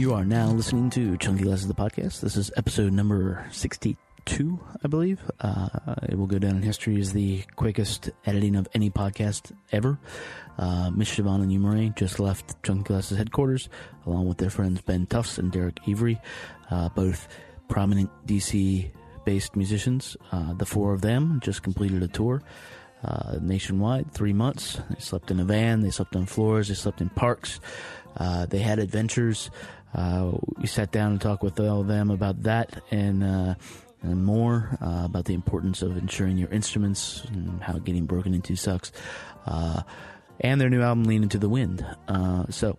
You are now listening to Chunky Glasses, the podcast. This is episode number 62, I believe. Uh, it will go down in history as the quickest editing of any podcast ever. Uh, Miss Siobhan and Murray just left Chunky Glasses headquarters, along with their friends Ben Tufts and Derek Avery, uh, both prominent DC based musicians. Uh, the four of them just completed a tour uh, nationwide, three months. They slept in a van, they slept on floors, they slept in parks, uh, they had adventures. Uh, we sat down and talked with all of them about that and uh, and more uh, about the importance of insuring your instruments and how getting broken into sucks, uh, and their new album "Lean Into the Wind." Uh, so,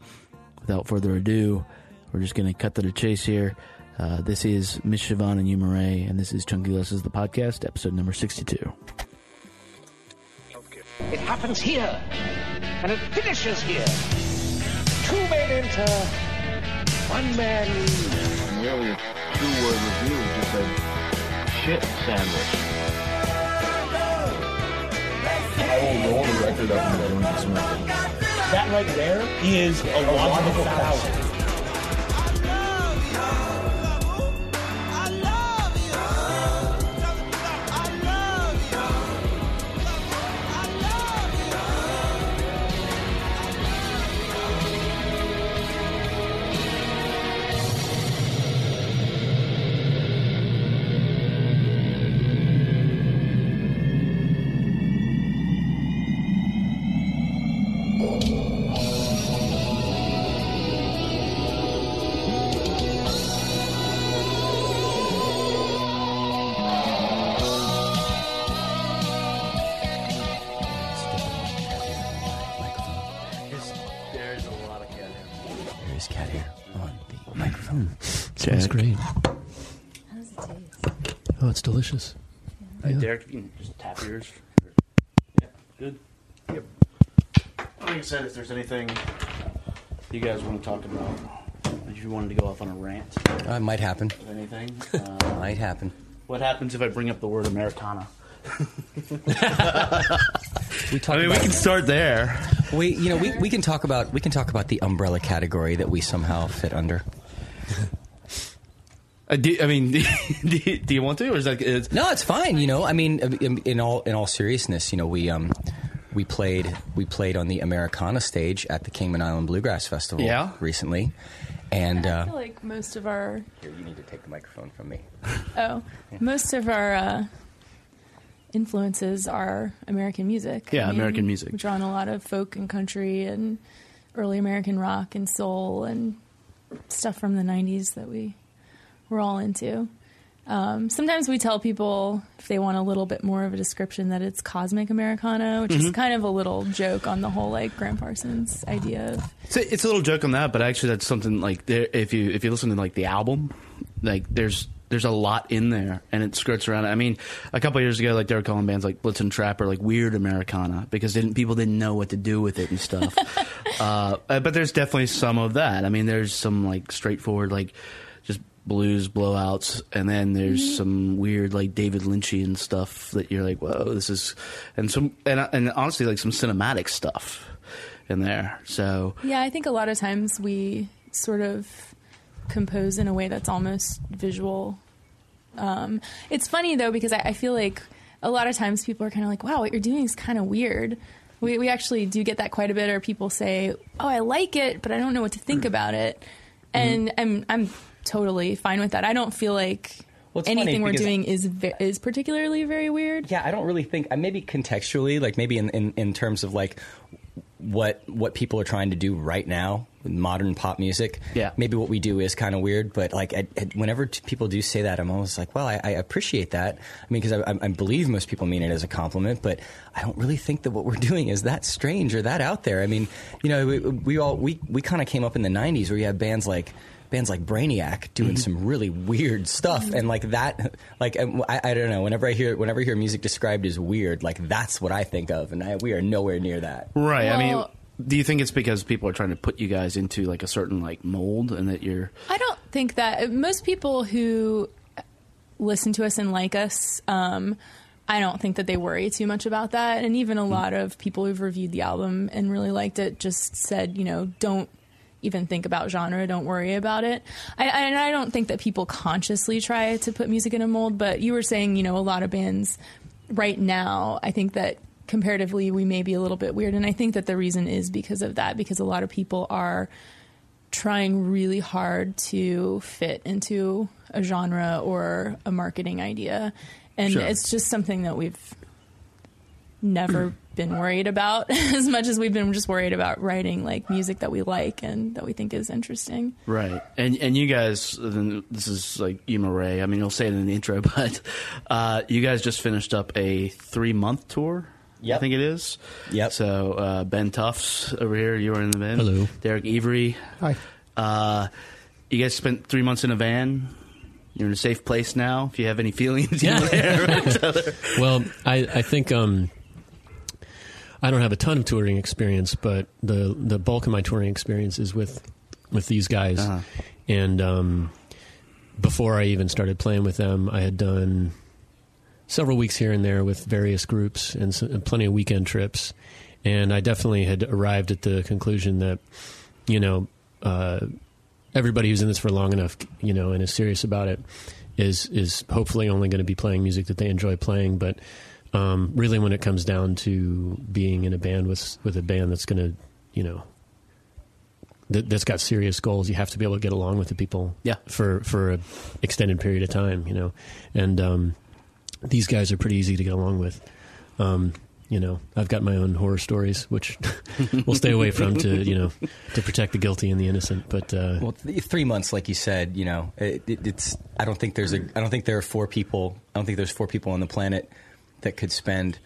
without further ado, we're just going to cut to the chase here. Uh, this is Miss Siobhan and you, Murray, and this is Chunky Glasses, the podcast, episode number sixty-two. It happens here, and it finishes here. Two men enter, one man really, a two-word review just said shit sandwich. I will roll the record up and let him. That right there is a logical fallacy. Delicious. Hey, Yeah. Derek, you can just tap yours. Yeah, good. Yep. Like I said, if there's anything you guys want to talk about, if you wanted to go off on a rant Uh, might happen. of anything, uh, Might happen. what happens if I bring up the word Americana? We talk I mean, we about, can start there. we you know we, we can talk about we can talk about the umbrella category that we somehow fit under. Uh, do, I mean, do, you- do you want to, or is that? Is, No, it's fine. You know, I mean, in, in all in all seriousness, you know, we um we played we played on the Americana stage at the Kingman Island Bluegrass Festival Yeah. recently, and I uh, feel like most of our here you need to take the microphone from me. oh, most of our uh, influences are American music. Yeah, American music. We draw on a lot of folk and country and early American rock and soul and stuff from the '90s that we were all into. Um, sometimes we tell people if they want a little bit more of a description that it's cosmic Americana, which Mm-hmm. is kind of a little joke on the whole like Gram Parsons idea of it's, a, it's a little joke on that, but actually, that's something like there, if you if you listen to like the album, like there's there's a lot in there, and it skirts around. it. I mean, a couple of years ago, like they were calling bands like Blitzen Trapper like weird Americana because didn't, people didn't know what to do with it and stuff. uh, but there's definitely some of that. I mean, there's some like straightforward like blues blowouts, and then there's mm-hmm. some weird like David Lynchian stuff that you're like, whoa, this is, and some and and honestly like some cinematic stuff in there. So Yeah, I think a lot of times we sort of compose in a way that's almost visual. Um, it's funny though because I, I feel like a lot of times people are kind of like, "Wow, what you're doing is kind of weird." We we actually do get that quite a bit, or people say, "Oh, I like it, but I don't know what to think mm. about it," and mm-hmm. I'm I'm totally fine with that. I don't feel like Well, anything we're doing is is particularly very weird. Yeah, I don't really think. uh, Maybe contextually, like maybe in, in, in terms of like what what people are trying to do right now with modern pop music. Yeah. maybe what we do is kind of weird, but like I, I, whenever t- people do say that, I'm always like, well, I, I appreciate that. I mean, because I, I, I believe most people mean it as a compliment, but I don't really think that what we're doing is that strange or that out there. I mean, you know, we, we all we we kind of came up in the '90s where you had bands like bands like Brainiac doing mm-hmm. some really weird stuff, mm-hmm. and like that, like I, I don't know. Whenever I hear whenever I hear music described as weird, like that's what I think of, and I, we are nowhere near that. Right. I mean, do you think it's because people are trying to put you guys into like a certain like mold, and that you're I don't think that uh, most people who listen to us and like us, um, I don't think that they worry too much about that. And even a hmm. lot of people who've reviewed the album and really liked it just said, you know, don't even think about genre. Don't worry about it. I, I, and I don't think that people consciously try to put music in a mold. But you were saying, you know, a lot of bands right now. I think that comparatively we may be a little bit weird, and I think that the reason is because of that. Because a lot of people are trying really hard to fit into a genre or a marketing idea. And Sure. it's just something that we've never been worried about as much as we've been just worried about writing like music that we like and that we think is interesting. Right, and and you guys, this is like Yuma Ray. I mean, you'll say it in the intro, but uh, you guys just finished up a three month tour. I think it is. Yep. So uh, Ben Tufts over here, you were in the van. Hello. Derek Avery. Hi. Uh, you guys spent three months in a van. You're in a safe place now. If you have any feelings, you know, there. Well, I, I think um, I don't have a ton of touring experience, but the the bulk of my touring experience is with with these guys. Uh-huh. And um, before I even started playing with them, I had done several weeks here and there with various groups and, s and plenty of weekend trips. And I definitely had arrived at the conclusion that, you know, uh, everybody who's in this for long enough, you know, and is serious about it, is is hopefully only going to be playing music that they enjoy playing. But um, really, when it comes down to being in a band with with a band that's going to, you know, that, that's got serious goals, you have to be able to get along with the people, Yeah. for for an extended period of time, you know, and um, these guys are pretty easy to get along with. Um, you know, I've got my own horror stories, which we'll stay away from to you know to protect the guilty and the innocent. But uh, Well, th- three months, like you said, you know, it, it, it's. I don't think there's a. I don't think there are four people. I don't think there's four people on the planet that could spend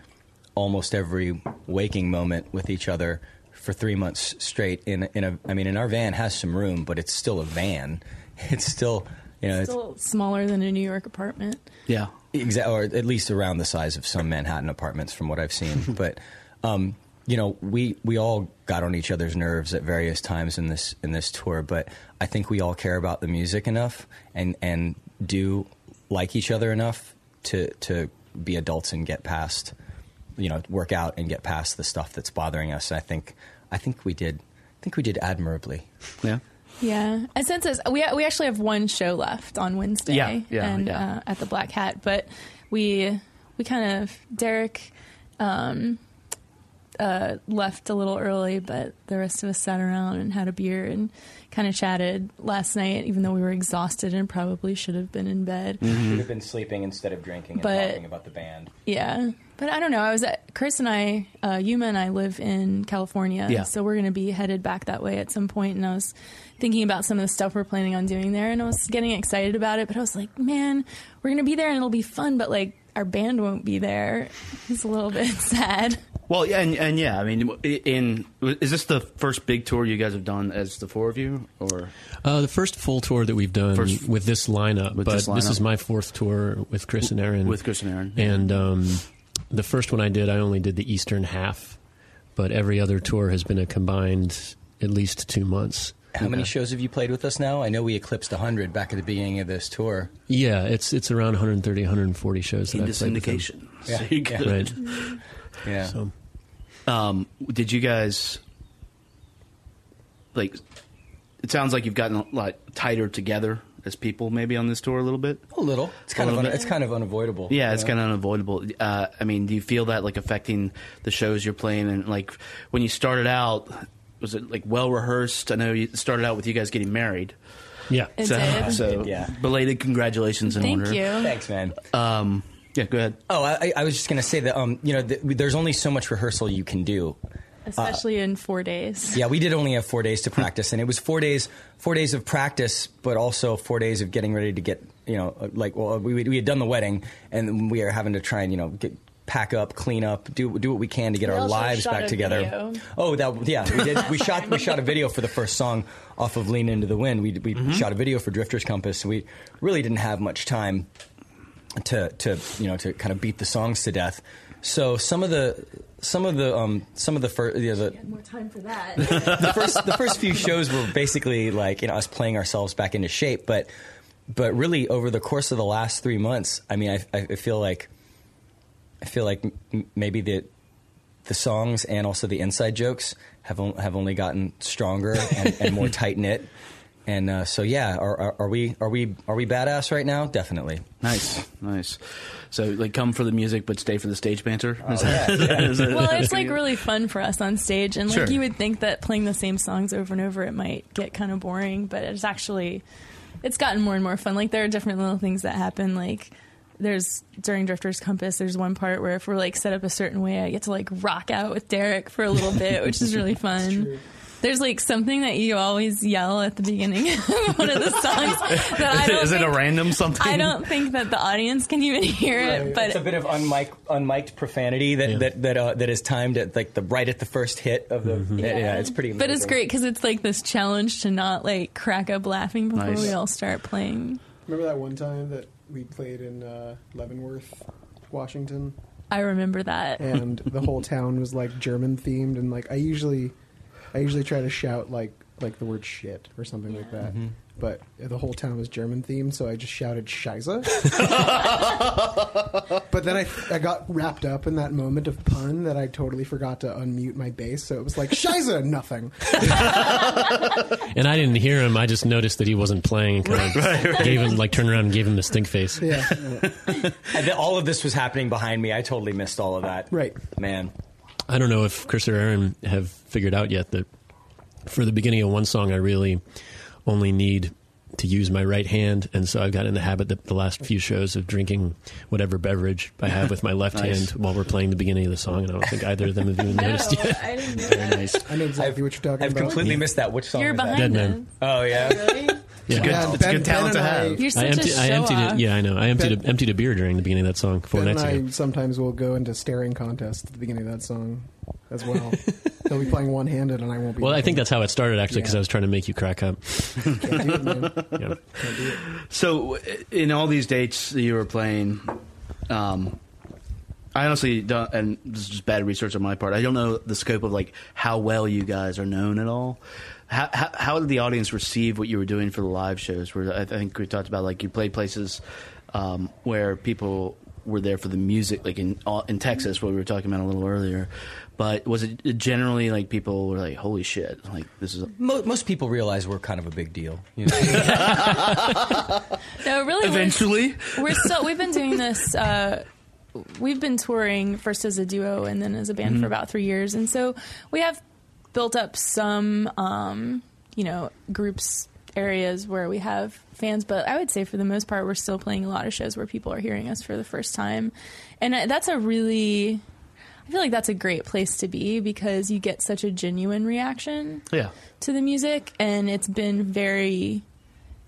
almost every waking moment with each other for three months straight. In in a. I mean, in our van has some room, but it's still a van. It's still. You know, it's, smaller than a New York apartment. yeah. exactly or at least around the size of some Manhattan apartments, from what I've seen. but um, you know, we we all got on each other's nerves at various times in this in this tour. But I think we all care about the music enough and and do like each other enough to to be adults and get past, you know, work out and get past the stuff that's bothering us. I think I think we did. I think we did admirably. Yeah. Yeah, and since this. We we actually have one show left on Wednesday, Yeah, yeah, and yeah. Uh, at the Black Cat, but we we kind of Derek um, uh, left a little early, but the rest of us sat around and had a beer and kind of chatted last night, even though we were exhausted and probably should have been in bed. Should have been sleeping instead of drinking and But- talking about the band. Yeah. But I don't know. I was at Chris and I, uh, Yuma and I live in California. Yeah. So we're going to be headed back that way at some point. And I was thinking about some of the stuff we're planning on doing there. And I was getting excited about it. But I was like, man, we're going to be there and it'll be fun. But like, our band won't be there. It's a little bit sad. Well, yeah, and, and yeah, I mean, in is this the first big tour you guys have done as the four of you, or Uh, the first full tour that we've done First- with this lineup, with but this this, is my fourth tour with Chris and Aaron. with Chris and Aaron? And um, the first one I did, I only did the eastern half, but every other tour has been a combined at least two months. How many shows have you played with us now? I know we eclipsed 100 back at the beginning of this tour. Yeah, it's it's around 130, 140 shows that into I've played with syndication. Yeah, So you're yeah. Right. Yeah. So Um, did you guys like? It sounds like you've gotten a lot tighter together as people, maybe on this tour a little bit. A little. It's kind A of un- it's kind of unavoidable. Yeah, it's know? kind of unavoidable. Uh, I mean, do you feel that like affecting the shows you're playing? And like when you started out, was it like well rehearsed? I know you started out with you guys getting married. yeah, It so, did. so Yeah. belated congratulations and Thank order. you. Thanks, man. Um, yeah, go ahead. Oh, I, I was just going to say that um, you know, th- there's only so much rehearsal you can do. Especially in four days. Yeah, we did only have four days to practice, and it was four days, four days of practice, but also four days of getting ready to get, you know, uh, like well, we we had done the wedding, and we are having to try and you know get pack up, clean up, do do what we can to get We our lives shot back a together. video. Oh, that yeah, we did. We shot we shot a video for the first song off of "Lean Into the Wind." We we shot a video for Drifter's Compass. We really didn't have much time to to you know to kind of beat the songs to death. So some of the some of the um, some of the first you know, the, More time for that. the first the first few shows were basically like you know us playing ourselves back into shape, but but really over the course of the last three months, I mean, I, I feel like I feel like m- maybe the the songs and also the inside jokes have on, have only gotten stronger and, and more tight knit. And uh, so, yeah, are, are, are we are we are we badass right now? Definitely. Nice, nice. So, like, come for the music, but stay for the stage banter. Oh, Is that- is that- well, it's like really fun for us on stage, and like Sure. you would think that playing the same songs over and over it might get kind of boring, but it's actually it's gotten more and more fun. Like there are different little things that happen. Like there's during Drifter's Compass, there's one part where if we're like set up a certain way, I get to like rock out with Derek for a little bit, which is really fun. There's like something that you always yell at the beginning of one of the songs that I don't is it a random something? I don't think that the audience can even hear it, but it's a bit of unmiked, unmiked profanity that Yeah. that that, uh, that is timed at like the right at the first hit of the. Yeah, it's pretty. But it's great because it's like this challenge to not like crack up laughing before Nice. we all start playing. Remember that one time that we played in uh, Leavenworth, Washington, I remember that. and the whole town was like German themed, and like I usually, I usually try to shout like like the word shit or something like that. But the whole town was German themed, so I just shouted "Scheiße." but then I, I got wrapped up in that moment of pun that I totally forgot to unmute my bass, so it was like "Scheiße," nothing. And I didn't hear him. I just noticed that he wasn't playing and kind of gave him, like, turned around and gave him the stink face. Yeah, And all of this was happening behind me. I totally missed all of that. Right. man. I don't know if Chris or Aaron have figured out yet that for the beginning of one song, I really only need to use my right hand, and so I've got in the habit that the last few shows of drinking whatever beverage I have with my left Nice. hand while we're playing the beginning of the song, and I don't think either of them have even noticed yet. I didn't know Very nice. I know exactly what you're talking I've about. completely missed that. Which song? You're is that? behind Dead. Man. Oh yeah. Really? Yeah. Good, Yeah, it's a Ben- good talent Ben to and I- have. You're I, empty, a I show emptied off. it. Yeah, I know. I emptied Ben- a, emptied a beer during the beginning of that song four Ben nights and ago. I sometimes will go into staring contests at the beginning of that song as well. He'll be playing one handed and I won't be. Well, I think that's how it started actually, because Yeah. I was trying to make you crack up. Can't do it, man. Yeah. Can't do it. So, in all these dates that you were playing, um, I honestly don't, and this is just bad research on my part. I don't know the scope of like how well you guys are known at all. How, how, how did the audience receive what you were doing for the live shows? Where I think we talked about like you played places um, where people were there for the music, like in in Texas, what we were talking about a little earlier. But was it generally like people were like, "Holy shit!" Like this is Mo- most people realize we're kind of a big deal. You know? No, really. we're- eventually. we're still we've been doing this uh we've been touring first as a duo and then as a band for about three years and so we have built up some um you know groups areas where we have fans but i would say for the most part we're still playing a lot of shows where people are hearing us for the first time and uh, that's a really i feel like that's a great place to be because you get such a genuine reaction Yeah. to the music and it's been very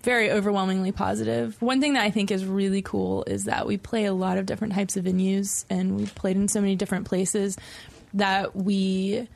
very overwhelmingly positive. One thing that I think is really cool is that we play a lot of different types of venues and we've played in so many different places that we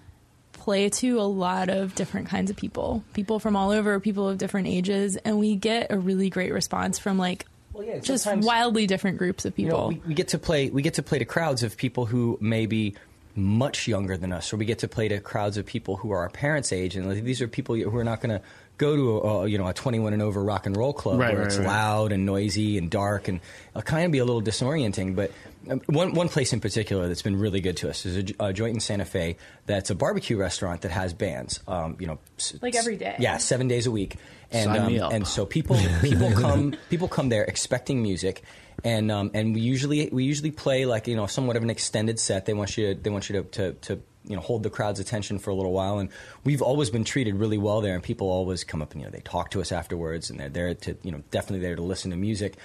play to a lot of different kinds of people. People from all over, people of different ages, and we get a really great response from like Well, yeah, just wildly different groups of You people. know, we, we get to play. We get to play to crowds of people who may be much younger than us, or we get to play to crowds of people who are our parents' age, and these are people who are not going to go to a, a, you know a 21 and over rock and roll club Right, where right, it's right. loud and noisy and dark and uh, kind of be a little disorienting. But um, one one place in particular that's been really good to us is a joint in Santa Fe that's a barbecue restaurant that has bands. Um, you know, Like every day. Yeah, seven days a week. And Sign me um, up. and so people people come people come there expecting music, and um, and we usually we usually play like you know somewhat of an extended set. They want you to, they want you to, to, to you know hold the crowd's attention for a little while, and we've always been treated really well there. And people always come up and you know they talk to us afterwards, and they're there to you know definitely there to listen to music.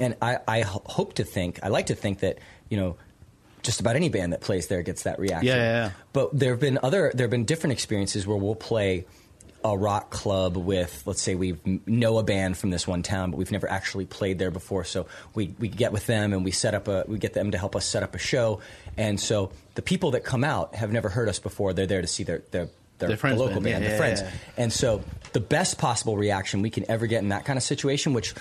And I, I hope to think I like to think that you know just about any band that plays there gets that reaction. Yeah, yeah, yeah. But there have been other there have been different experiences where we'll play a rock club with let's say we know a band from this one town but we've never actually played there before so we, we get with them and we set up a we get them to help us set up a show and so the people that come out have never heard us before they're there to see their their their, Their friends' the local band. Yeah, their yeah, friends yeah. and so the best possible reaction we can ever get in that kind of situation which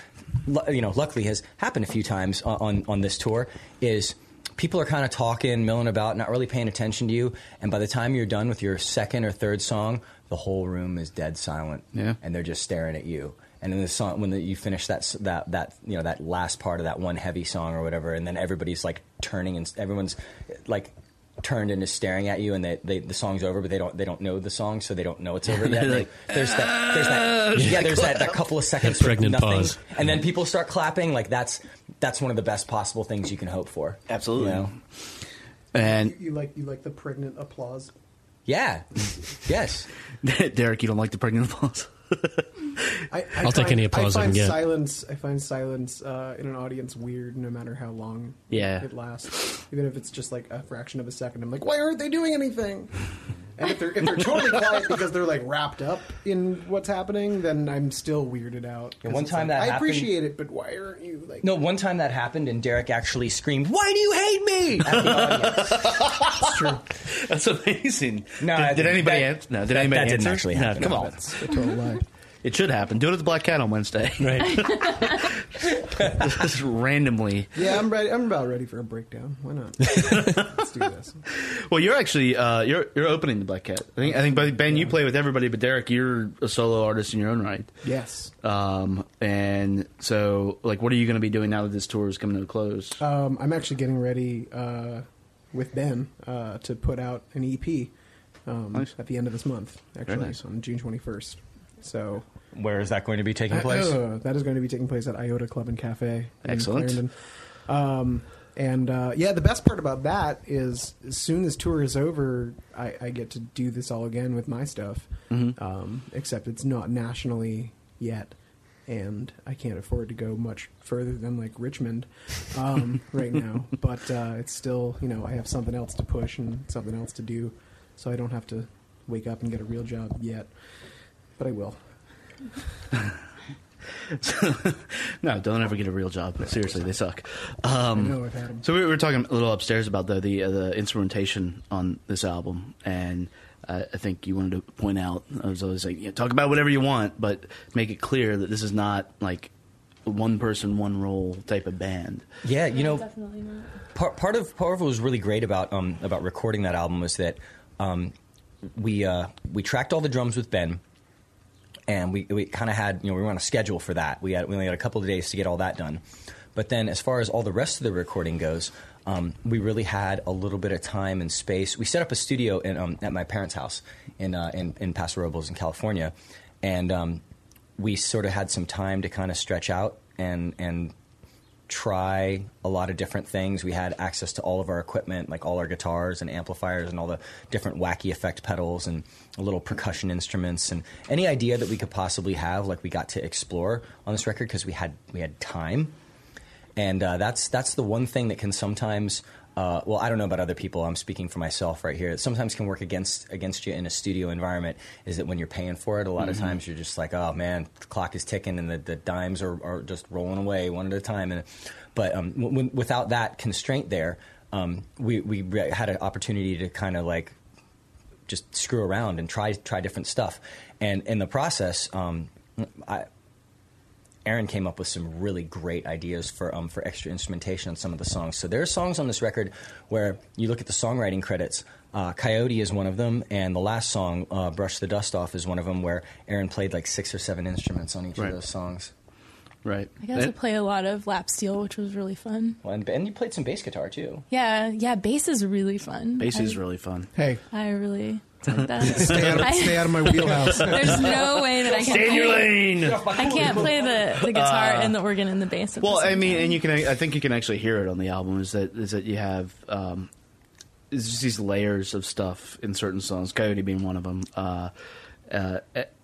you know luckily has happened a few times on, on this tour is people are kind of talking, milling about, not really paying attention to you. And by the time you're done with your second or third song, the whole room is dead silent. Yeah. And they're just staring at you. And then the song, when the, you finish that that that you know that last part of that one heavy song or whatever, and then everybody's like turning and everyone's like turned into staring at you, and they, they the song's over, but they don't they don't know the song, so they don't know it's over yet. Like, there's that there's that ah! yeah there's that, that couple of seconds That pregnant nothing, pause. and then people start clapping. Like that's that's one of the best possible things you can hope for. Absolutely. You know? And You like you like the pregnant applause. Yeah. yes. Derek, you don't like the pregnant applause? I, I I'll take any applause I I can get. Silence. I find silence uh, in an audience weird, no matter how long Yeah. it lasts. Even if it's just like a fraction of a second, I'm like, why aren't they doing anything? And if they're if they're totally quiet because they're like wrapped up in what's happening, then I'm still weirded out. 'Cause one time like, that I happened- appreciate it, but why aren't you like? No, one time that happened, and Derek actually screamed, "Why do you hate me?" At the audience. it's true. That's amazing. No, did, I- did anybody that- answer? No, did that- anybody that didn't answer? actually No, happen. come No, on, It's a total lie. It should happen. Do it at the Black Cat on Wednesday. Right. Just randomly. Yeah, I'm ready. I'm about ready for a breakdown. Why not? Let's do this. Well, you're actually uh, you're you're opening the Black Cat. I think I think but Ben, you play with everybody, but Derek, you're a solo artist in your own right. Yes. Um, and so, like, what are you going to be doing now that this tour is coming to a close? Um, I'm actually getting ready uh, with Ben uh, to put out an EP um, Nice. at the end of this month, actually, nice. on June 21st. So Where is that going to be taking place? uh, that is going to be taking place at Iota Club and Cafe. in Excellent. Clarendon. Um, and uh, yeah, the best part about that is as soon as tour is over, I, I get to do this all again with my stuff. Mm-hmm. Um, except it's not nationally yet, and I can't afford to go much further than like Richmond um, right now. But uh, it's still, you know, I have something else to push and something else to do, so I don't have to wake up and get a real job yet. But I will. no, don't ever get a real job. Seriously, they suck. I Um, know I've had 'em. So we were talking a little upstairs about the the, uh, the instrumentation on this album, and uh, I think you wanted to point out. I was always like, yeah, talk about whatever you want, but make it clear that this is not like one person, one role type of band. Yeah, you know, not. part, part of part of what was really great about um, about recording that album was that um, we uh, we tracked all the drums with Ben, and we we kind of had you know we were on a schedule for that. We had we only had a couple of days to get all that done, but then as far as all the rest of the recording goes. Um, we really had a little bit of time and space. We set up a studio in, um, at my parents' house in, uh, in in Paso Robles in California, and um, we sort of had some time to kind of stretch out and and try a lot of different things. We had access to all of our equipment, like all our guitars and amplifiers and all the different wacky effect pedals and little percussion instruments and any idea that we could possibly have. Like we got to explore on this record because we had we had time, and uh, that's that's the one thing that can sometimes. Uh, well, I don't know about other people. I'm speaking for myself right here. It sometimes can work against against you in a studio environment. Is that when you're paying for it, a lot of times you're just like, oh man, the clock is ticking and the, the dimes are, are just rolling away one at a time. And but um, w- w- without that constraint there, um, we we had an opportunity to kind of like just screw around and try try different stuff. And in the process, um, I, Aaron came up with some really great ideas for um, for extra instrumentation on some of the songs. So there are songs on this record where you look at the songwriting credits. Uh, Coyote is one of them, and the last song, uh, "Brush the Dust Off," is one of them where Aaron played like six or seven instruments on each Right. of those songs. Right. I got to play a lot of lap steel, which was really fun. Well, and, and you played some bass guitar too. Yeah, yeah, bass is really fun. Bass is really fun. Hey, I really like that. stay out of, I- stay out of my wheelhouse. There's no way that I can. Stay in your lane. I can't play the, the guitar and the organ and the bass. At Well, the same I mean, time. and you can, I think you can actually hear it on the album. Is that is that you have um, it's just these layers of stuff in certain songs. Coyote being one of them, uh, uh,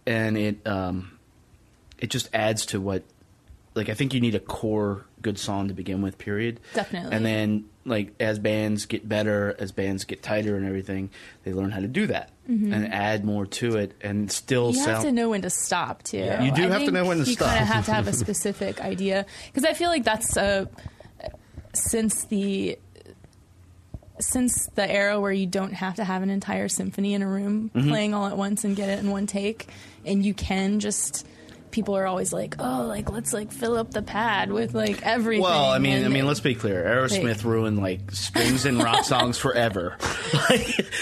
and it um, it just adds to what. Like I think you need a core good song to begin with. Period. Definitely. And then like as bands get better, as bands get tighter and everything, they learn how to do that and add more to it, and still Mm-hmm. you sound. have to know when to stop too. Yeah. You do I have to know when to stop. you kind of have to have a specific idea because I feel like that's a since the since the era where you don't have to have an entire symphony in a room Mm-hmm. playing all at once and get it in one take, and you can just people are always like, oh, like let's like fill up the pad with like everything. Well, I mean, and I mean, let's be clear. Aerosmith Like- ruined like strings and rock songs forever.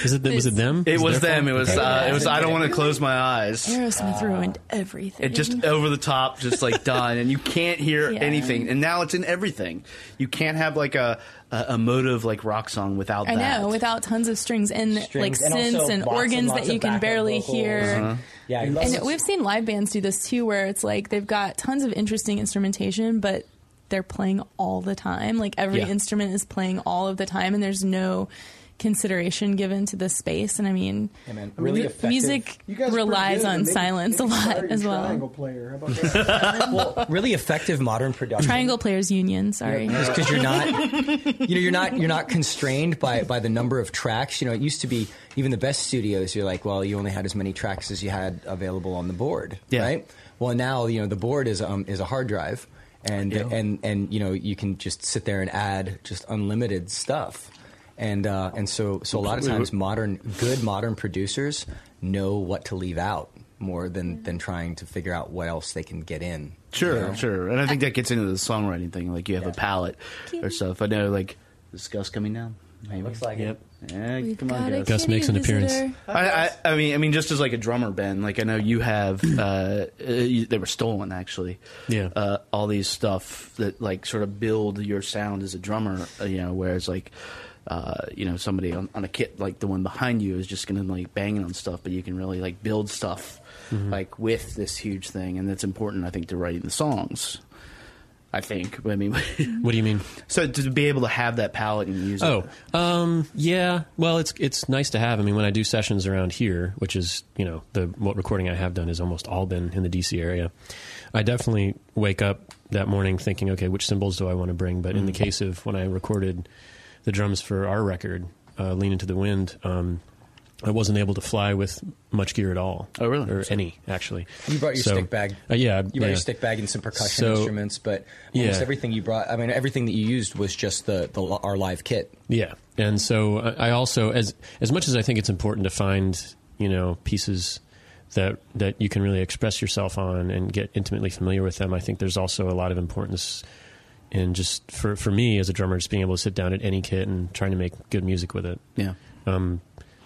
Is it was it them? it was them. It fault? was. Uh, it was. I don't want to close my eyes. Aerosmith ruined everything. It just over the top, just like done, and you can't hear Yeah. anything. And now it's in everything. You can't have like a a, a motive like rock song without I that. know, without tons of strings and like Strings and synths also and lots and organs lots that you can backup barely vocals. hear. Uh-huh. Yeah, And we've seen live bands do this too, where it's like they've got tons of interesting instrumentation, but they're playing all the time. Like every Yeah. instrument is playing all of the time, and there's no consideration given to the space. And I mean, Yeah, man, really mu- effective. music You guys are pretty relies on but maybe- silence maybe a lot as well. Triangle player. How about that? well, really effective modern production. Triangle Players Union, sorry. because you're not you know you're not you're not constrained by by the number of tracks you know it used to be even the best studios you're like well you only had as many tracks as you had available on the board Yeah. right well now you know the board is um is a hard drive and and and you know you can just sit there and add just unlimited stuff and uh, and so so a lot of times modern good modern producers know what to leave out more than than trying to figure out what else they can get in Sure, you know? sure. And I think that gets into the songwriting thing. Like you have Yeah. a palette or stuff. I know, like, is Gus coming down? Maybe. looks like Yep. Yeah, come on, Gus. Gus makes an appearance. I, I, I mean, I mean, just as like a drummer, Ben. Like I know you have. Uh, uh, you, they were stolen, actually. Yeah. Uh, all these stuff that like sort of build your sound as a drummer. Uh, you know, whereas like. Uh, you know, somebody on, on a kit like the one behind you is just going to like banging on stuff, but you can really like build stuff like with this huge thing, and that's important, I think, to writing the songs. I think. I mean, What do you mean? so to be able to have that palette and use Oh, it. um, yeah. Well, it's it's nice to have. I mean, when I do sessions around here, which is you know the what recording I have done has almost all been in the DC area. I definitely wake up that morning thinking, okay, which cymbals do I want to bring? But in the case of when I recorded the drums for our record, uh, "Lean Into the Wind," um, I wasn't able to fly with much gear at all. Oh, really? Or any actually. You brought your So- stick bag. Uh, yeah, You brought yeah. your stick bag and some percussion So- instruments, but almost Yeah. everything you brought. I mean, everything that you used was just the, the our live kit. Yeah, and so I I also, as as much as I think it's important to find, you know, pieces that that you can really express yourself on and get intimately familiar with them, I think there's also a lot of importance in just for for me as a drummer, just being able to sit down at any kit and trying to make good music with it. Yeah. Um,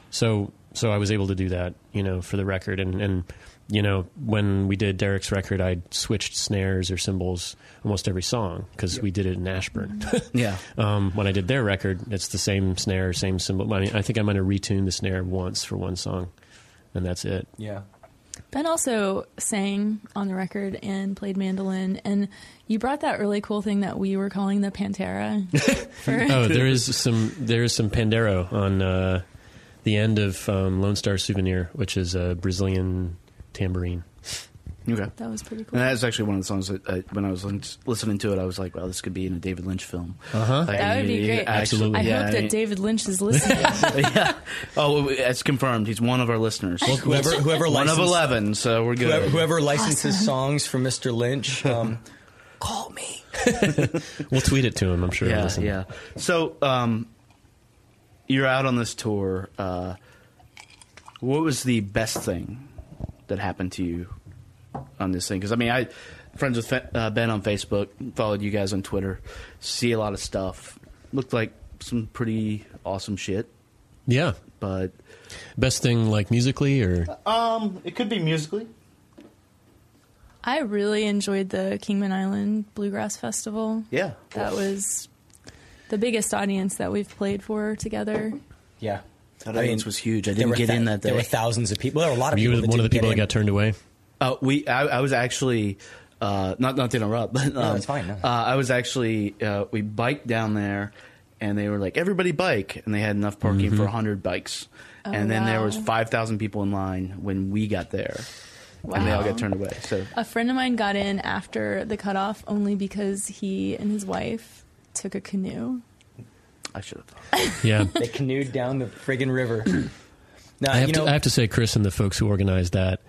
so so I was able to do that, you know, for the record, and and you know when we did Derek's record, I switched snares or cymbals almost every song because we did it in Ashburn. Yeah. um, when I did their record, it's the same snare, same cymbal. I mean, I think I might have retuned the snare once for one song, and that's it. Yeah. Ben also sang on the record and played mandolin, and you brought that really cool thing that we were calling the Pantera. Oh, there is some there is some pandero on uh, the end of um, Lone Star Souvenir, which is a Brazilian tambourine. Okay. that was pretty cool. And that's actually one of the songs that I, when I was listening to it, I was like, "Wow, this could be in a David Lynch film." Uh-huh. That would be great. Absolutely. I yeah, hope that David Lynch is listening. yeah. Oh, it's confirmed. He's one of our listeners. Whoever whoever one of eleven, so we're good. Whoever, whoever licenses songs for Mr. Lynch, um, call me. We'll tweet it to him. I'm sure. he'll yeah, yeah. So, um, you're out on this tour. Uh, what was the best thing that happened to you on this thing? Because I mean, I friends with uh, Ben on Facebook, followed you guys on Twitter, see a lot of stuff. Looked like some pretty awesome shit, Yeah. but Best thing, like musically, or um, it could be musically. I really enjoyed the Kingman Island Bluegrass Festival. Yeah, That was the biggest audience that we've played for together. Yeah. that audience was huge. I there didn't were get thou- in that day. There were thousands of people. There were a lot of you people. were that one of the didn't people that got turned away? Uh, we, I, I was actually, uh, not not to interrupt, but um, that's fine, no. Uh, I was actually, uh, we biked down there, and they were like, "Everybody bike," and they had enough parking Mm-hmm. for hundred bikes, oh, and then there was five thousand people in line when we got there, and they all Wow. got turned away. So A friend of mine got in after the cutoff only because he and his wife took a canoe. I should have. thought. Yeah. They canoed down the friggin' river. now, I have, you know, to, I have to say, Chris and the folks who organized that,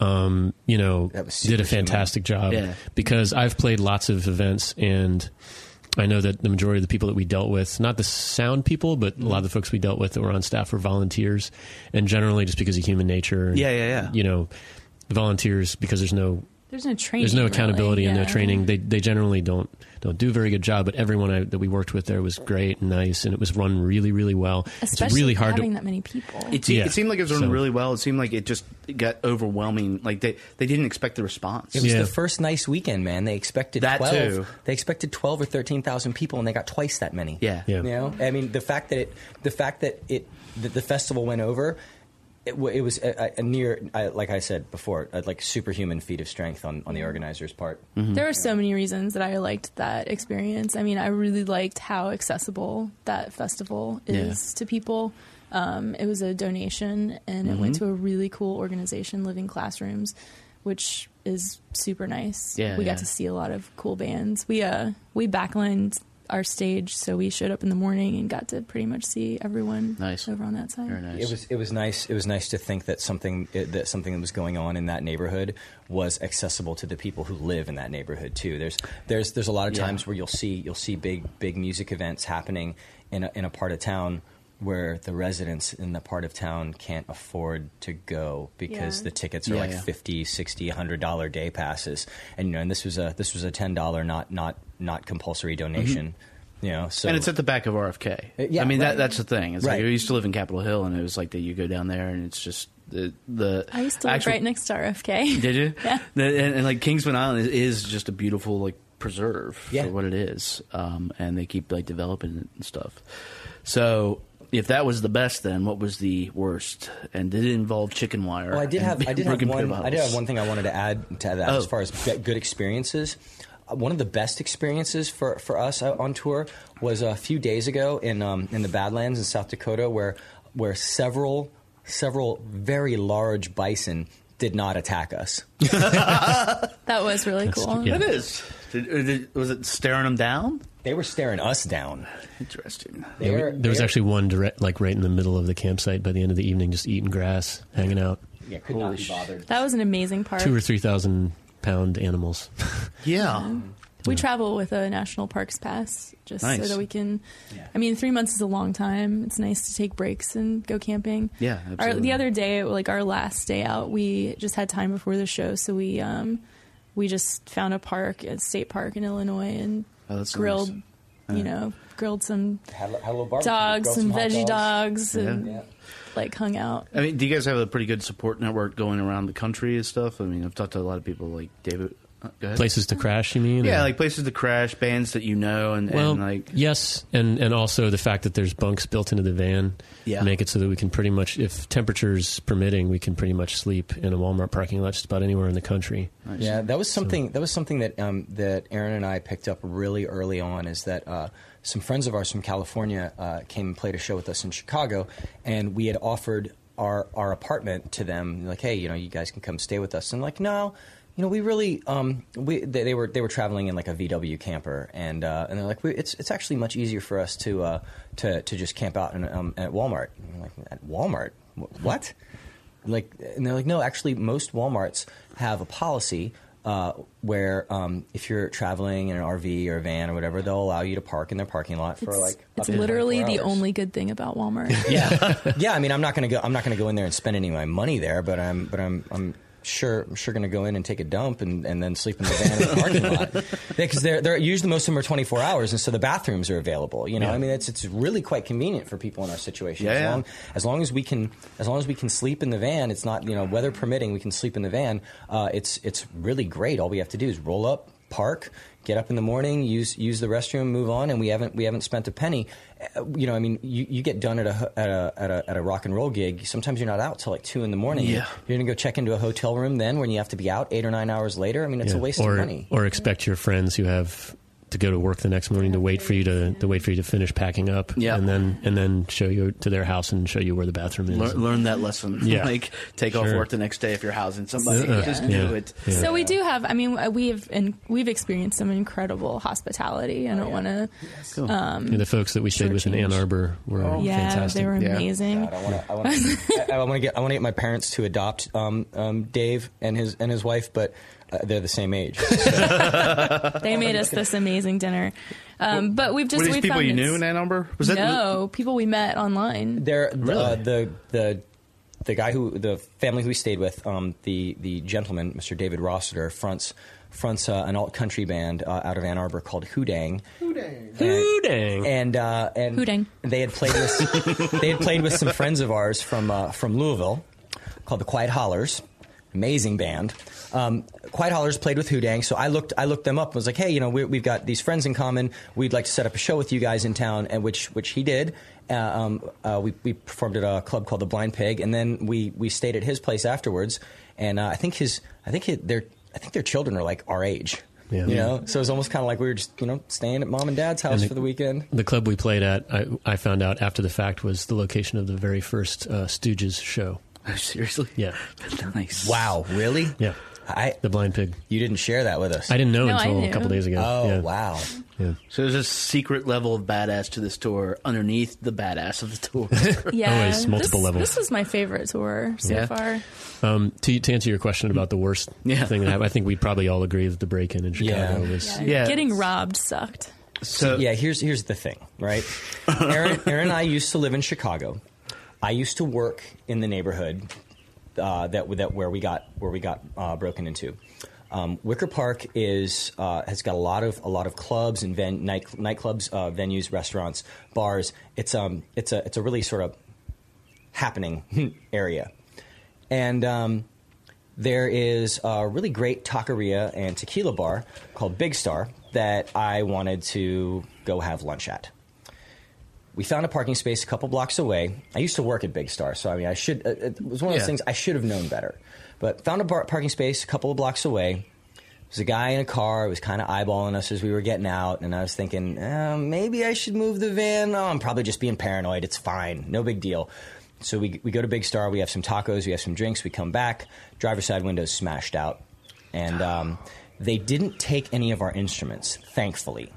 um, you know, did a fantastic job. Yeah. Because I've played lots of events, and I know that the majority of the people that we dealt with, not the sound people, but a lot of the folks we dealt with that were on staff were volunteers, and generally just because of human nature. and, Yeah, yeah, yeah. You know, volunteers because there's no There's no training. there's no really, accountability and no training. They they generally don't don't do a very good job. But everyone I, that we worked with there was great and nice, and it was run really really well. Especially it's really hard having to. that many people. It, Yeah. it seemed like it was running So- really well. It seemed like it just got overwhelming. Like they, they didn't expect the response. It was Yeah. the first nice weekend, man. They expected That 12. too. They expected 12 or 13,000 people and they got twice that many. Yeah. Yeah. You know? I mean, the fact that it the fact that it that the festival went over it, it was a, a near, I- like I said before, a, like superhuman feat of strength on, on the organizer's part. There are so many reasons that I liked that experience. I mean, I really liked how accessible that festival is to people. Um, it was a donation, and it Mm-hmm. went to a really cool organization, Living Classrooms, which is super nice. Yeah, we yeah. got to see a lot of cool bands. We uh we backlined our stage, so we showed up in the morning and got to pretty much see everyone Nice. over on that side. Very nice. It was it was nice. It was nice to think that something that something that was going on in that neighborhood was accessible to the people who live in that neighborhood too. There's there's there's a lot of Yeah. times where you'll see you'll see big big music events happening in a, in a part of town where the residents in the part of town can't afford to go because Yeah. the tickets are Yeah, like yeah. fifty, sixty, 50 100 dollar day passes and you know and this was a this was a $10 not not not compulsory donation you know so and it's at the back of RFK. Uh, yeah, I mean right. that that's the thing. It's like Right. I used to live in Capitol Hill, and it was like that. You go down there, and it's just the the. I used to live actual- right next to RFK. Did you? Yeah. The- and, and like Kingman Island is, is just a beautiful like preserve Yeah. for what it is, um, and they keep like developing it and stuff. So. If that was the best, then what was the worst? And did it involve chicken wire? Well, I did have I did have one I did have one thing I wanted to add to that Oh. as far as good experiences. Uh, One of the best experiences for, for us on tour was a few days ago in um, in the Badlands in South Dakota, where where several several very large bison did not attack us. That was really cool. yeah. It is. Did, did, was it staring them down? They were staring us down. Interesting. Yeah, we- there was actually one direct, like right in the middle of the campsite by the end of the evening, just eating grass, hanging out. yeah, could not be bothered. That was an amazing part. Two or three thousand pound animals. Yeah. We travel with a national parks pass just Nice. so that we can. Yeah. I mean, three months is a long time. It's nice to take breaks and go camping. Yeah, Our, absolutely. the other day, like our last day out, we just had time before the show, so we um, we just found a park, a state park in Illinois, and Oh, grilled. nice. You know, grilled some Had, a- had a dogs, grilled some hot veggie dogs, and Yeah. like hung out. I mean, do you guys have a pretty good support network going around the country and stuff? I mean, I've talked to a lot of people like David. Uh. Places to crash, you mean? Yeah, Or- like places to crash, bands that you know, and, well, and like yes, and and also the fact that there's bunks built into the van Yeah. make it so that we can pretty much, if temperatures permitting, we can pretty much sleep in a Walmart parking lot just about anywhere in the country. Yeah, that was something. That was something that um, that Aaron and I picked up really early on. Is that uh, some friends of ours from California uh, came and played a show with us in Chicago, and we had offered our our apartment to them. Like, hey, you know, you guys can come stay with us. And like, no. You know, we really um, we they, they were they were traveling in like a VW camper, and uh, and they're like, we, it's it's actually much easier for us to uh, to to just camp out in, um, at Walmart. And I'm like, at Walmart, what? like and they're like no actually most walmarts have a policy uh, where um, if you're traveling in an rv or a van or whatever they'll allow you to park in their parking lot for It's, like it's literally 24 the only good thing about Walmart. yeah yeah i mean i'm not gonna go i'm not gonna go in there and spend any of my money there but i'm but i'm i'm sure I'm sure going to go in and take a dump and, and then sleep in the van in the parking lot because they're they're usually most of them are 24 hours and so the bathrooms are available you know Yeah. I mean it's it's really quite convenient for people in our situation Yeah, as yeah. long as long as we can as long as we can sleep in the van it's not you know weather permitting we can sleep in the van uh, it's it's really great all we have to do is roll up park get up in the morning use use the restroom move on and we haven't we haven't spent a penny you know I mean you, you get done at a, at a at a at a rock and roll gig sometimes you're not out till like two in the morning Yeah. you're gonna go check into a hotel room then when you have to be out eight or nine hours later I mean it's Yeah. a waste or, of money Or expect your friends who have to go to work the next morning to wait for you to, to wait for you to finish packing up, Yeah. and then and then show you to their house and show you where the bathroom is. learn, learn that lesson. Yeah. like take off work the next day if you're housing somebody. Uh, Just yeah. do it. Yeah. So we do have. I mean, we've and we've experienced some incredible hospitality. I don't want to. Cool. Um, Yeah, the folks that we stayed with in Ann Arbor were yeah, fantastic. they were Yeah. amazing. God, I want to. I want to. I want to get. I want to get my parents to adopt um, um, Dave and his and his wife, but uh, they're the same age. They made us this amazing dinner. Um, but we've just Were these we people found you knew in Ann Arbor? Was that no people we met online. They're Really? uh, the the the guy who the family who we stayed with, um, the the gentleman, Mr. David Rossiter, fronts fronts uh, an alt country band uh, out of Ann Arbor called Hoodang. Hoodang. Hoodang. And uh, and Hoodang. they had played with they had played with some friends of ours from uh, from Louisville called the Quiet Hollers. Amazing band. Um, Quiet Hollers played with Hoodang, so I looked I looked them up and was like, hey, you know, we, we've got these friends in common. We'd like to set up a show with you guys in town, and which which he did. Uh, um, uh, we, we performed at a club called the Blind Pig, and then we, we stayed at his place afterwards. And uh, I think his I think his, their I think their children are like our age. Yeah. You know, so it was almost kind of like we were just you know staying at mom and dad's house And the- for the weekend. The club we played at, I, I found out after the fact, was the location of the very first uh, Stooges show. Seriously? Yeah. Nice. Wow, really? Yeah. I The Blind Pig. you didn't share that with us. I didn't know No, I until a knew. couple days ago. Oh yeah. wow! Yeah. So there's a secret level of badass to this tour underneath the badass of the tour. Yeah, Always multiple this, levels. This was my favorite tour so Yeah. far. Um, to, to answer your question about the worst Yeah. thing that happened, I think we'd probably all agree that the break-in in Chicago Yeah. was. Yeah, Yeah. getting robbed sucked. so yeah, here's here's the thing, right? Aaron, Aaron and I used to live in Chicago. I used to work in the neighborhood uh, that that where we got where we got uh, broken into. Um, Wicker Park is uh, has got a lot of a lot of clubs and ven- night nightclubs, uh, venues, restaurants, bars. It's um it's a it's a really sort of happening area, and um, there is a really great taqueria and tequila bar called Big Star that I wanted to go have lunch at. We found a parking space a couple blocks away. I used to work at Big Star, so I mean, I should. It was one of those Yeah. things I should have known better. But found a bar- parking space a couple of blocks away. There's a guy in a car. who was kind of eyeballing us as we were getting out, and I was thinking, uh, maybe I should move the van. Oh, I'm probably just being paranoid. It's fine, no big deal. So we we go to Big Star. We have some tacos. We have some drinks. We come back. Driver's side windows smashed out, and um, they didn't take any of our instruments. Thankfully,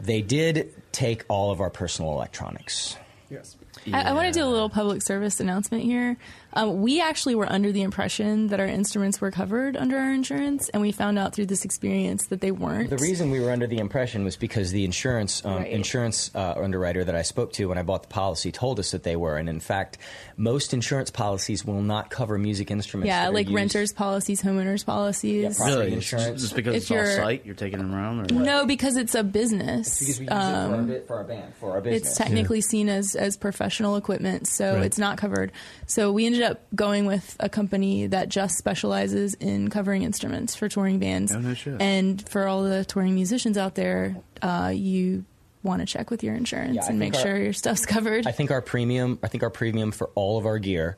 they did take all of our personal electronics. Yes. I, I want to do a little public service announcement here. Um, we actually were under the impression that our instruments were covered under our insurance, and we found out through this experience that they weren't. The reason we were under the impression was because the insurance um, Right. insurance uh, underwriter that I spoke to when I bought the policy told us that they were, and in fact, most insurance policies will not cover music instruments. yeah, that are like used- renters policies, homeowners policies. property really, insurance. just because If it's all you're- site, you're taking them around. Or No, because it's a business. because we use it for, our, Um, bi- for our band for our business. it's technically seen as, as professional equipment, so Right. it's not covered. So we ended up going with a company that just specializes in covering instruments for touring bands. Oh, no shit. And for all the touring musicians out there, uh, you want to check with your insurance Yeah, and make our- sure your stuff's covered. I think our premium. I think our premium for all of our gear,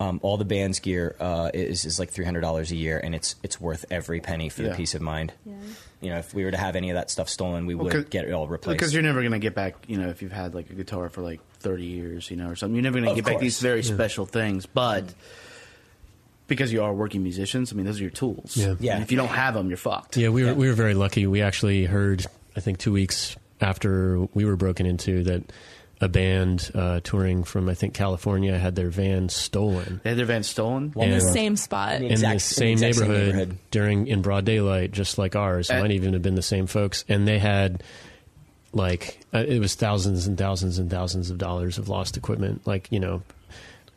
um, all the band's gear, uh, is is like three hundred dollars a year, and it's it's worth every penny for Yeah. the peace of mind. Yeah. You know, if we were to have any of that stuff stolen, we Well, would 'cause- get it all replaced. Because you're never going to get back, you know, if you've had like a guitar for like 30 years, you know, or something, you're never going to get back these very special things. But because you are working musicians, I mean, those are your tools. Yeah. Yeah. And if you don't have them, you're fucked. Yeah, we were we were very lucky. We actually heard, I think, two weeks after we were broken into, that a band uh, touring from I think California had their van stolen They had their van stolen. in the same spot. In in exact- the in same the exact same neighborhood, neighborhood. during in broad daylight, just like ours. It Uh, might even have been the same folks, and they had like uh, it was thousands and thousands and thousands of dollars of lost equipment, like you know,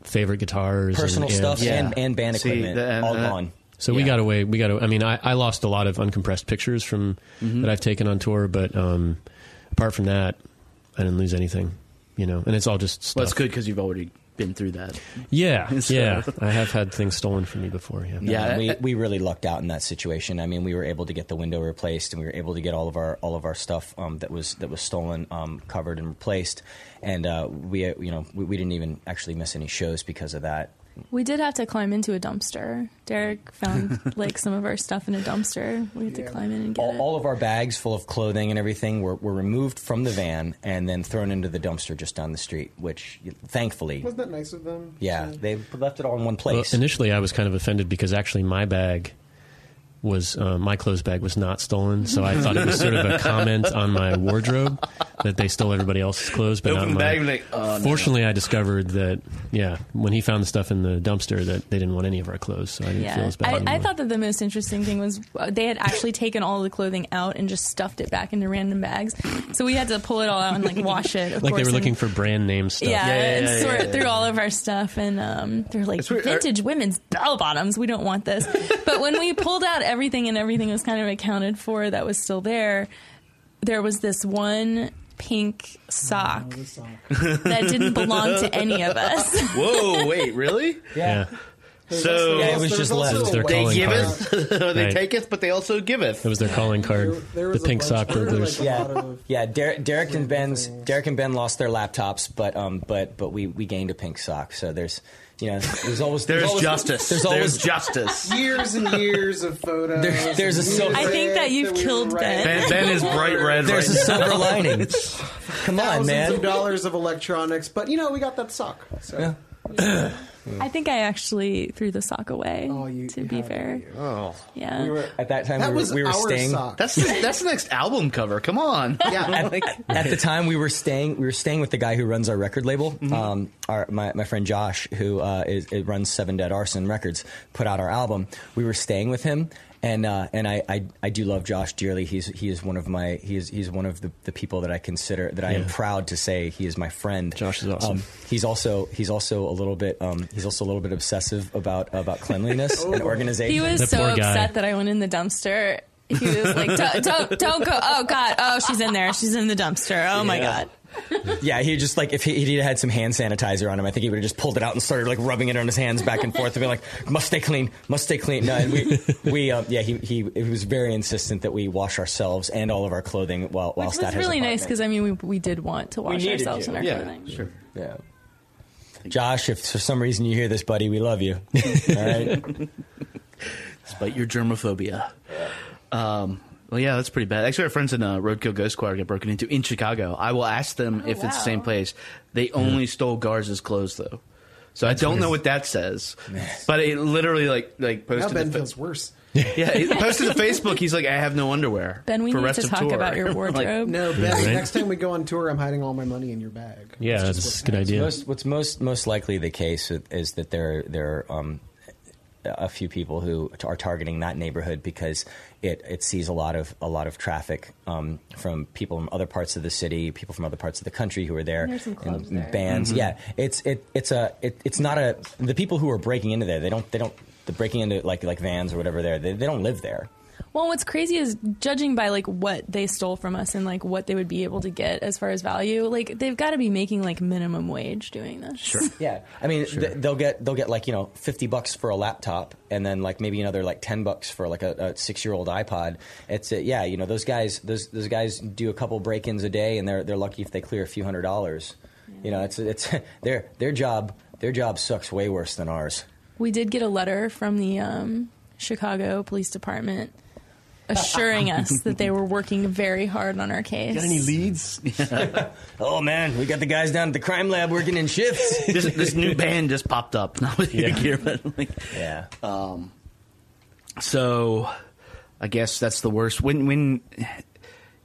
favorite guitars, personal and, stuff. Yeah. and, and band See, equipment the- and all that- gone. So we got away. We got. I mean, I, I lost a lot of uncompressed pictures from Mm-hmm. that I've taken on tour, but um, apart from that, I didn't lose anything. You know, and it's all just stuff. Well, it's good because you've already been through that. Yeah, So- yeah. I have had things stolen from me before. Yeah, Yeah, we, we really lucked out in that situation. I mean, we were able to get the window replaced, and we were able to get all of our all of our stuff um, that was that was stolen um, covered and replaced. And uh, we, uh, you know, we, we didn't even actually miss any shows because of that. We did have to climb into a dumpster. Derek found like some of our stuff in a dumpster. We had to climb in and get All, it. all of our bags full of clothing and everything were, were removed from the van and then thrown into the dumpster just down the street. Which, thankfully, Wasn't that nice of them? yeah, to- they left it all in one Well, place. initially, I was kind of offended because actually my bag was uh, my clothes bag was not stolen, so I thought it was sort of a comment on my wardrobe that they stole everybody else's clothes, but Open not the bag mine. and like, oh, no. Fortunately, I discovered that yeah, when he found the stuff in the dumpster, that they didn't want any of our clothes, so I didn't feel as bad. I, I thought that the most interesting thing was uh, they had actually taken all the clothing out and just stuffed it back into random bags. So we had to pull it all out and like wash it. Of like course, they were looking for brand name stuff. Yeah, Yeah, yeah, and yeah, sort yeah, yeah. through all of our stuff, and um, they're like It's weird. vintage women's bell bottoms. We don't want this. but when we pulled out everything and everything was kind of accounted for that was still there, there was this one pink sock that didn't belong to any of us. Whoa, wait, really? yeah. So Yeah, it was just left. a It was their white- they calling give card. it, they Right. take it, but they also give it. It was their calling card. There- there the was a pink sock there burglars. like, Yeah, yeah. Derek, Derek and Ben's Derek and Ben lost their laptops, but um, but but we we gained a pink sock. So there's you know there's always There's always, justice. There's There's, always justice. years and years of photos. There- there's a and silver- I think that you've we were killed. Ben. Ben, ben is bright red there's a right now. silver lining. Come on, Thousands man. of dollars of electronics, but you know we got that sock. So. I think I actually threw the sock away. Oh, you, to you be fair, Oh, yeah. We were at that time. That we were, was we were our staying. sock. that's the, that's the next album cover. Come on. yeah. At the time, we were staying. We were staying with the guy who runs our record label. Um, our my, my friend Josh, who uh, is, it runs Seven Dead Arson Records, put out our album. We were staying with him, and uh, and I, I I do love Josh dearly. He's he is one of my he is he's one of the, the people that I consider that I am proud to say he is my friend. Josh is awesome. Um, he's also he's also a little bit um, he's also a little bit obsessive about about cleanliness and organization. He was That so upset that I went in the dumpster. He was like, don't, don't, don't go. Oh, God. Oh, she's in there. She's in the dumpster. Oh, my Yeah. God. Yeah, he just like if he, he'd had some hand sanitizer on him, I think he would have just pulled it out and started like rubbing it on his hands back and forth and be like, "Must stay clean, must stay clean." No, and we we um, yeah he he he was very insistent that we wash ourselves and all of our clothing while Which whilst was at his really nice because, I mean, we, we did want to wash ourselves to. in our Yeah, clothing. sure. yeah. Josh, if for some reason you hear this, buddy, we love you. All right. Despite your germophobia. Um, well, yeah, that's pretty bad. Actually, our friends in uh, Roadkill Ghost Choir got broken into in Chicago. I will ask them Oh, if it's the same place. They only stole Garza's clothes, though. So I don't know what that says. But it literally, like, like Now posted. Ben to fa- feels worse. yeah, he posted to Facebook. He's like, I have no underwear. Ben, we for need rest to of talk tour. about your Like, wardrobe. No, Ben. right. Next time we go on tour, I'm hiding all my money in your bag. Yeah, It's that's a good idea. Most, what's most most likely the case is that there there are um, a few people who are targeting that neighborhood because it, it sees a lot of a lot of traffic um, from people from other parts of the city, people from other parts of the country who are there, There's some clubs and there. bands. Yeah, it's it it's a it, it's not a the people who are breaking into there. They don't they don't the breaking into like like vans or whatever there. They, they don't live there. Well, what's crazy is judging by like what they stole from us and like what they would be able to get as far as value. Like they've got to be making like minimum wage doing this. Sure. Yeah, I mean th- they'll get they'll get like you know fifty bucks for a laptop, and then like maybe another like ten bucks for like a, a six year old iPod. It's uh, yeah, you know those guys those those guys do a couple break ins a day, and they're they're lucky if they clear a few hundred dollars. You know, it's it's their their job their job sucks way worse than ours. We did get a letter from the um, Chicago Police Department assuring us that they were working very hard on our case. Got any leads? Oh man, we got the guys down at the crime lab working in shifts. this, this new band just popped up. Not with Yeah. gear, but like, yeah, so I guess that's the worst. When when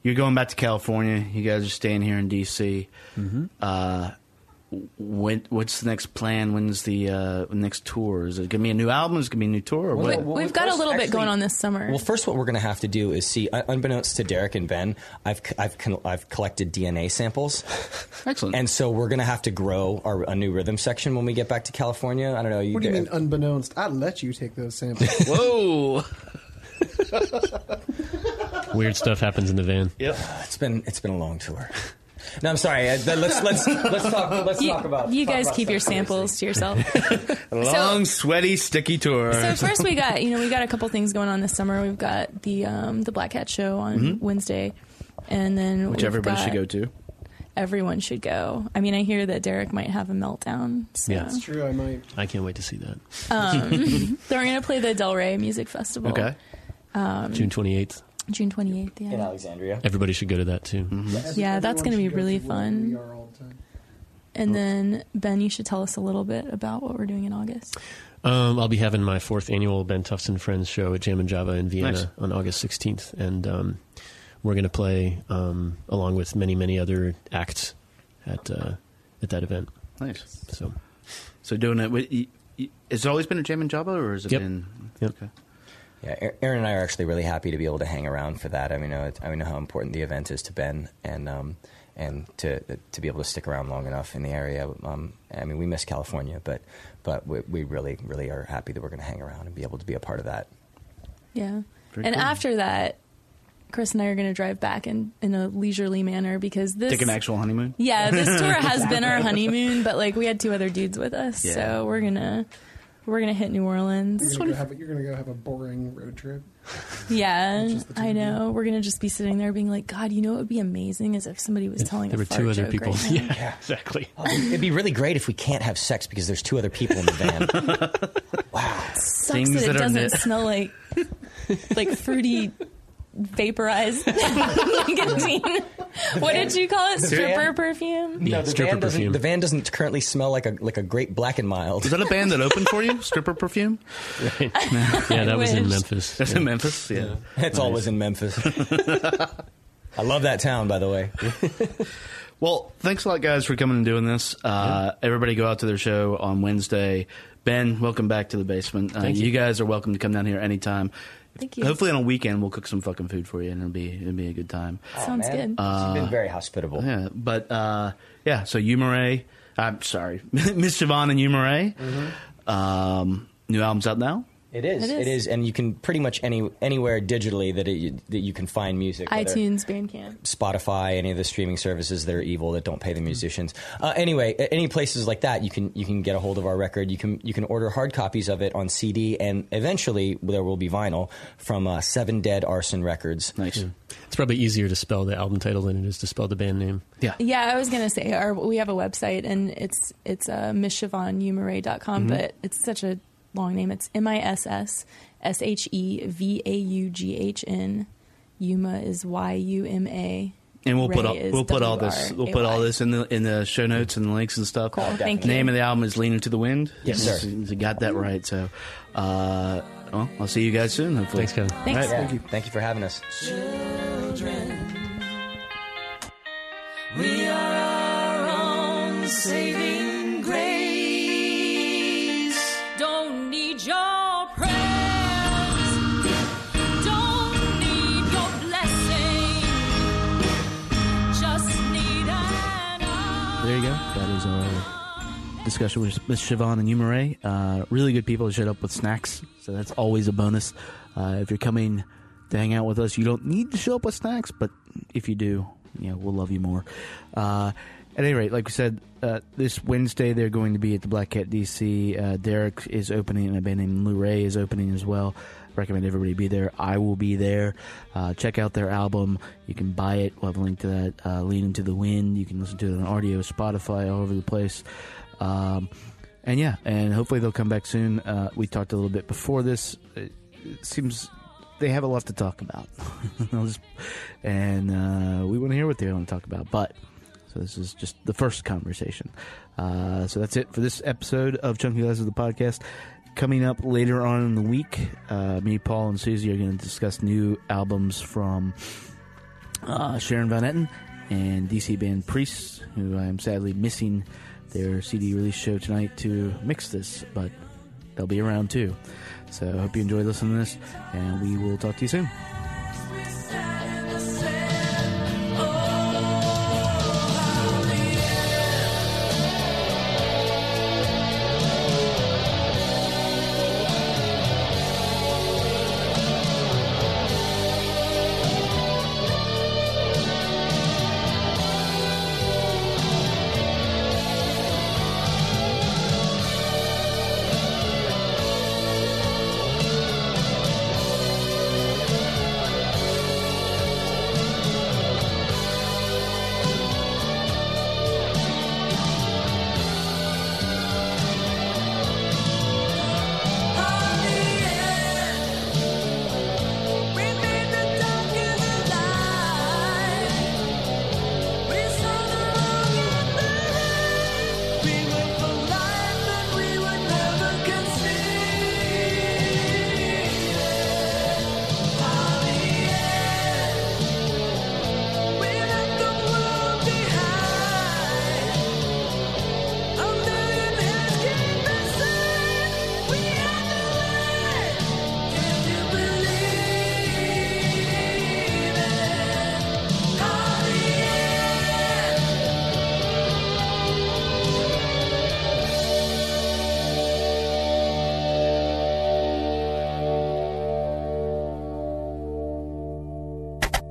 you're going back to California, you guys are staying here in DC. Uh, when what's the next plan? When's the uh, next tour? Is it gonna be a new album? Is it gonna be a new tour? Or Well, what? well, We've got a first, little bit actually- going on this summer. Well, first, what we're going to have to do is see. Unbeknownst to Derek and Ben, I've c- I've I've collected DNA samples. Excellent. And so we're going to have to grow our, a new rhythm section when we get back to California. I don't know. What do you mean unbeknownst? I'd let you take those samples. Whoa! Weird stuff happens in the van. Yep. It's been it's been a long tour. No, I'm sorry. Uh, let's let's let's talk. Let's you, talk about. you talk guys about keep your stuff samples to yourself. Long, sweaty, sticky tour. So first we got you know we got a couple things going on this summer. We've got the um, the Black Cat show on Wednesday, and then Mm-hmm. which we've everybody got- should go to. Everyone should go. I mean, I hear that Derek might have a meltdown. So. Yeah. It's true. I might. I can't wait to see that. They're going to play the Del Ray Music Festival. Okay. June 28th. June 28th. in Yeah. Alexandria. Everybody should go to that too. Yeah, that's gonna be should go really fun. We are all the time. And then Ben, you should tell us a little bit about what we're doing in August. Um, I'll be having my fourth annual Ben Tufts and Friends show at Jammin Java in Vienna Nice. on August 16th, and um, we're going to play um, along with many, many other acts at uh, at that event. Nice. So, So doing it, with, y- y- has it always been a Jammin Java, or has it Yep. been? Yep. Okay. Yeah, Aaron and I are actually really happy to be able to hang around for that. I mean, know, I know how important the event is to Ben, and um, and to to be able to stick around long enough in the area. Um, I mean, we miss California, but but we, we really really are happy that we're going to hang around and be able to be a part of that. Yeah. Very and cool. after that, Chris and I are going to drive back in, in a leisurely manner because this. Take an actual honeymoon. Yeah, this tour has been our honeymoon, but like we had two other dudes with us, Yeah. so we're gonna we're gonna hit New Orleans. You're gonna, go have, a- you're gonna go have a boring road trip. Yeah, Just the two I of you. know. We're gonna just be sitting there being like, God, you know it would be amazing is if somebody was telling us there a were fart two other people. right now. yeah, exactly. It'd be really great if we can't have sex because there's two other people in the van. wow. it Sucks Things that it that are doesn't ne- smell like like fruity vaporized nicotine. What did you call it? Stripper perfume? Yeah, the stripper van doesn't. perfume. The van doesn't currently smell like a like a great black and mild. Is that a band that opened for you? Stripper Perfume? yeah, that was in. Memphis. That's Yeah. in Memphis. Yeah. It's always in Memphis. I love that town, by the way. Well, thanks a lot, guys, for coming and doing this. Uh, Everybody go out to their show on Wednesday. Ben, welcome back to the basement. Uh, you. you. guys are welcome to come down here anytime. Thank you. Hopefully, on a weekend, we'll cook some fucking food for you, and it'll be it'll be a good time. Sounds man. good. You've been very hospitable. Yeah, but uh, yeah. So Yuma Wray, I'm sorry, Miss Shevaughn and Yuma Wray. Um, new album's out now. It is. It is. It is, and you can pretty much any anywhere digitally that it, that you can find music. iTunes, Bandcamp. Spotify, any of the streaming services that are evil that don't pay the musicians. Uh, anyway, any places like that, you can you can get a hold of our record. You can you can order hard copies of it on CD, and eventually there will be vinyl from uh, Seven Dead Arson Records. Nice. It's probably easier to spell the album title than it is to spell the band name. Yeah. Yeah, I was gonna say our, we have a website and it's it's uh, misshivonumere.com, but it's such a long name. It's M I S S S H E V A U G H N. Yuma is Y U M A. And we'll put all, we'll put all this we'll put all W R A Y. this in the in the show notes and the links and stuff. Cool, thank you. Name of the album is "Leaning to the Wind." Yes, You- sir. You got that right. So, uh, well, I'll see you guys soon. Hopefully. Thanks, Kevin. Thanks. Yeah, thank you for having us. We are our own saving grace. Discussion with Miss Shevaughn and Yuma Wray. Uh, really good people who showed up with snacks, so that's always a bonus. Uh, if you're coming to hang out with us, you don't need to show up with snacks, but if you do, you know, we'll love you more. Uh, at any rate, like we said, uh, this Wednesday they're going to be at the Black Cat DC. Uh, Derek is opening, and a band named Lou Ray is opening as well. Recommend everybody be there. I will be there. Uh, check out their album. You can buy it. We'll have a link to that. Lean into the Wind. You can listen to it on audio, Spotify, all over the place. Um, and yeah, and hopefully they'll come back soon. Uh, we talked a little bit before this. It, it seems they have a lot to talk about, and uh, we want to hear what they want to talk about. But so this is just the first conversation. Uh, so that's it for this episode of Chunky Glasses of the podcast. Coming up later on in the week, uh, me, Paul, and Susie are going to discuss new albums from uh, Sharon Van Etten and DC band Priests, who I am sadly missing their CD release show tonight to mix this, but they'll be around too. So I hope you enjoy listening to this, and we will talk to you soon.